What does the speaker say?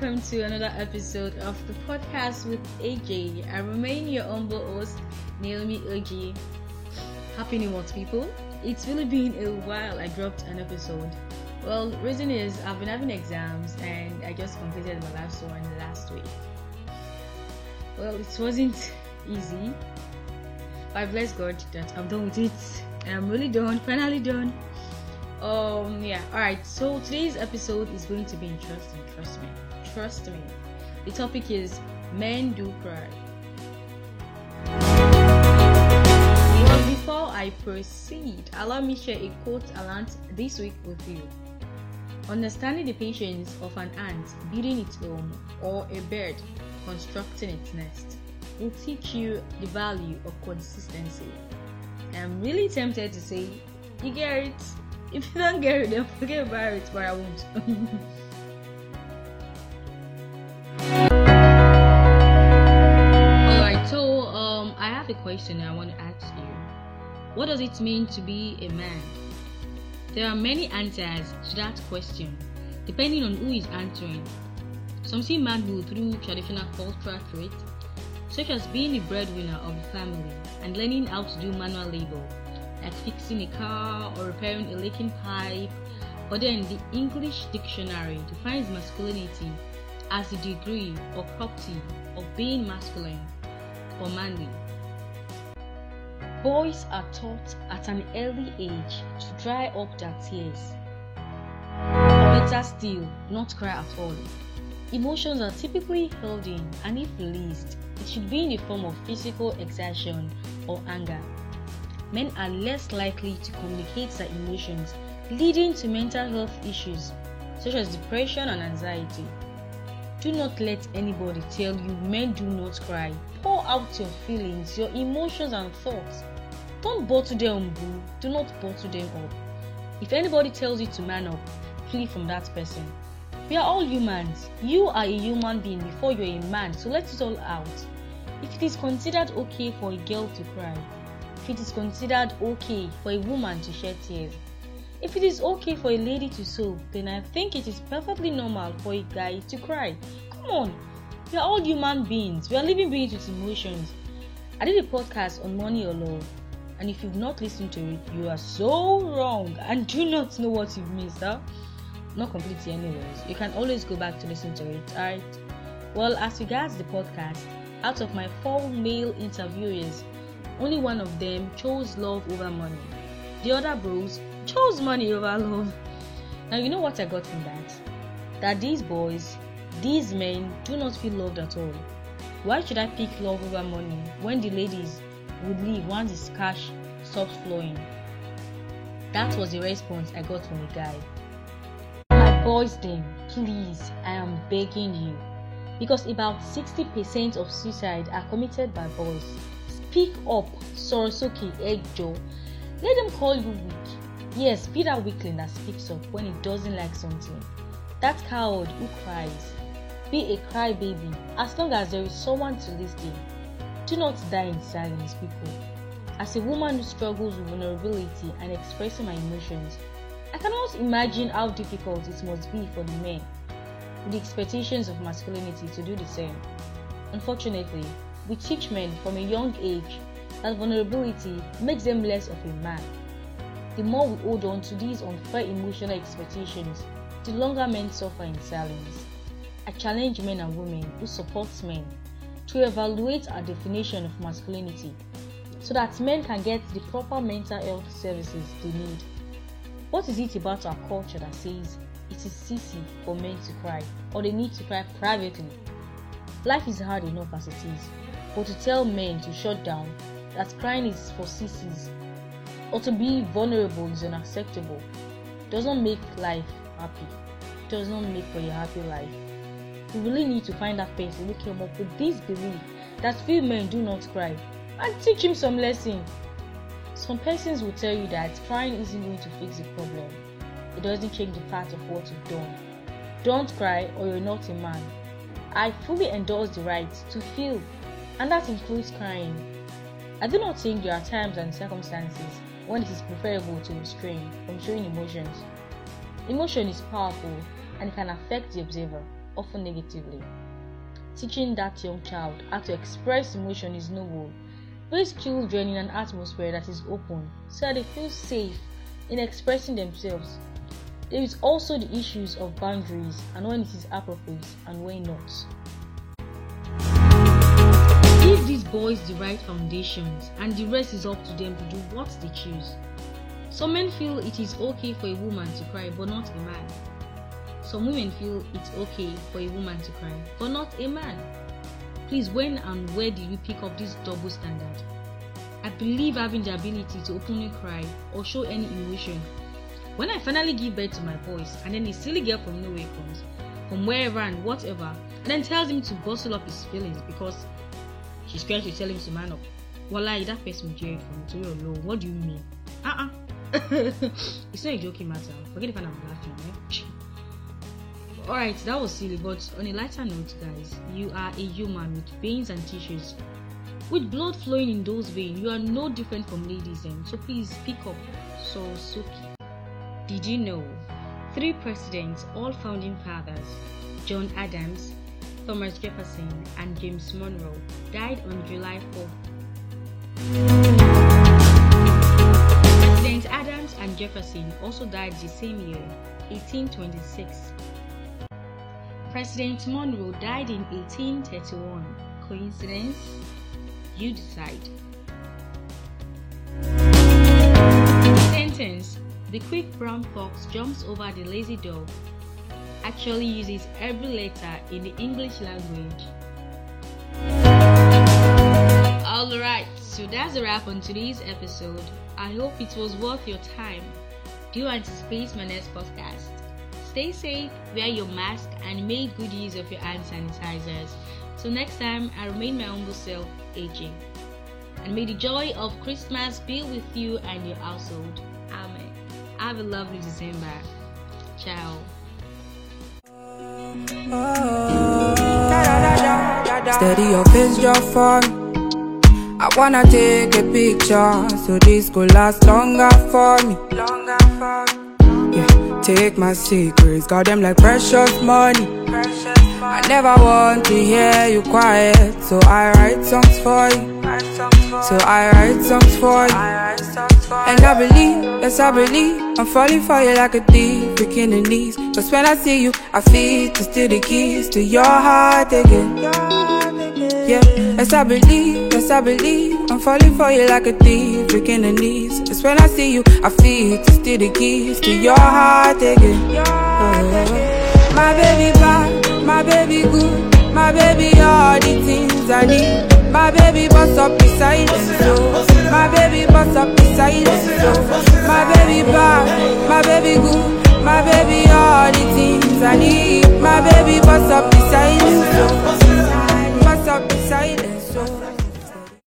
welcome to another episode of the podcast with AJ. I remain your humble host, Naomi Oji. Happy New Month, people. It's really been a while I dropped an episode. Well, reason is I've been having exams and I just completed my last one last week. Well, it wasn't easy. But I bless God that I'm done with it. I'm really done, finally done. Um, yeah, alright. So today's episode is going to be interesting. Trust me, trust me. The topic is men do cry. But before I proceed, allow me share a quote I learned this week with you. Understanding the patience of an ant building its home or a bird constructing its nest will teach you the value of consistency. I'm really tempted to say, you get it. If you don't get it, then forget about it, but I won't. question I want to ask you. What does it mean to be a man? There are many answers to that question, depending on who is answering. Some see manhood through traditional cultural traits, such as being the breadwinner of the family and learning how to do manual labor, like fixing a car or repairing a leaking pipe. But then the English dictionary defines masculinity as the degree or property of being masculine or manly. Boys are taught at an early age to dry up their tears. Better still, not cry at all. Emotions are typically held in, and if released, it should be in the form of physical exertion or anger. Men are less likely to communicate their emotions, leading to mental health issues such as depression and anxiety. Do not let anybody tell you men do not cry. Pour out your feelings, your emotions, and thoughts. Don't bottle them, boo. Do not bottle them up. If anybody tells you to man up, flee from that person. We are all humans. You are a human being before you're a man, so let it all out. If it is considered okay for a girl to cry, if it is considered okay for a woman to shed tears, if it is okay for a lady to sew, then I think it is perfectly normal for a guy to cry. Come on, we are all human beings. We are living beings with emotions. I did a podcast on money or love, and if you've not listened to it, you are so wrong and do not know what you've missed. Huh? Not completely, anyways. You can always go back to listen to it. Alright. Well, as regards the podcast, out of my four male interviewers, only one of them chose love over money. The other bros chose money over love. Now, you know what I got from that? That these boys, these men, do not feel loved at all. Why should I pick love over money when the ladies would leave once this cash stops flowing? That was the response I got from the guy. My boys, then, please, I am begging you. Because about 60% of suicide are committed by boys. Speak up, Sorosuke Ejo. Let them call you weak. Yes, be that weakling that speaks up when he doesn't like something. That coward who cries. Be a crybaby as long as there is someone to listen. Do not die in silence, people. As a woman who struggles with vulnerability and expressing my emotions, I cannot imagine how difficult it must be for the men with the expectations of masculinity to do the same. Unfortunately, we teach men from a young age that vulnerability makes them less of a man. The more we hold on to these unfair emotional expectations, the longer men suffer in silence. I challenge men and women who support men to evaluate our definition of masculinity so that men can get the proper mental health services they need. What is it about our culture that says it is sissy for men to cry or they need to cry privately? Life is hard enough as it is, but to tell men to shut down, that crying is for sissies, or to be vulnerable is unacceptable, does not make life happy. Does not make for a happy life. We really need to find that person who came up with this belief that few men do not cry and teach him some lesson. Some persons will tell you that crying isn't going to fix the problem. It doesn't change the fact of what you've done. Don't cry or you're not a man. I fully endorse the right to feel, and that includes crying. I do not think there are times and circumstances when it is preferable to restrain from showing emotions. Emotion is powerful and it can affect the observer often negatively. Teaching that young child how to express emotion is noble. Raise children in an atmosphere that is open so that they feel safe in expressing themselves. There is also the issues of boundaries and when it is appropriate and when not. Give these boys the right foundations and the rest is up to them to do what they choose. Some men feel it is okay for a woman to cry but not a man. Some women feel it's okay for a woman to cry but not a man. Please, when and where did we pick up this double standard? I believe having the ability to openly cry or show any emotion. When I finally give birth to my boys, and then a silly girl from nowhere comes, from wherever and whatever, and then tells him to bustle up his feelings because she's trying to tell him to man up. Wallahi, that person it from Toyo alone. What do you mean? Uh uh it's not a joking matter. Forget if I'm laughing, right? Alright, that was silly, but on a lighter note, guys, you are a human with veins and tissues. With blood flowing in those veins, you are no different from ladies, then. So please pick up. So, Suki. Did you know? Three presidents, all founding fathers, John Adams, Thomas Jefferson, and James Monroe, died on July 4th. Adams and Jefferson also died the same year, 1826. President Monroe died in 1831. Coincidence? You decide. Sentence The quick brown fox jumps over the lazy dog actually uses every letter in the English language. Alright, so that's a wrap on today's episode. I hope it was worth your time. Do anticipate my next podcast. Stay safe, wear your mask, and make good use of your hand sanitizers. So next time, I remain my humble self, AJ. And may the joy of Christmas be with you and your household. Amen. Have a lovely December. Ciao. Steady your face, your form. I wanna take a picture so this could last longer for me. Longer for me. Yeah, take my secrets, got them like precious money. I never want to hear you quiet, so I write songs for you. So I write songs for you. And I believe, yes I believe, I'm falling for you like a thief, breaking the knees. Cause when I see you, I feel to steal the keys to your heart again. Yeah, yes I believe, yes I believe I'm falling for you like a thief, breaking the knees. Just when I see you, I feel to steal the keys to your heart again. Oh. My baby bad, my baby good My baby all the things I need. My baby bust up beside so. My baby bust up beside so. My baby bad, my baby good My baby all the things I need. My baby bust up beside so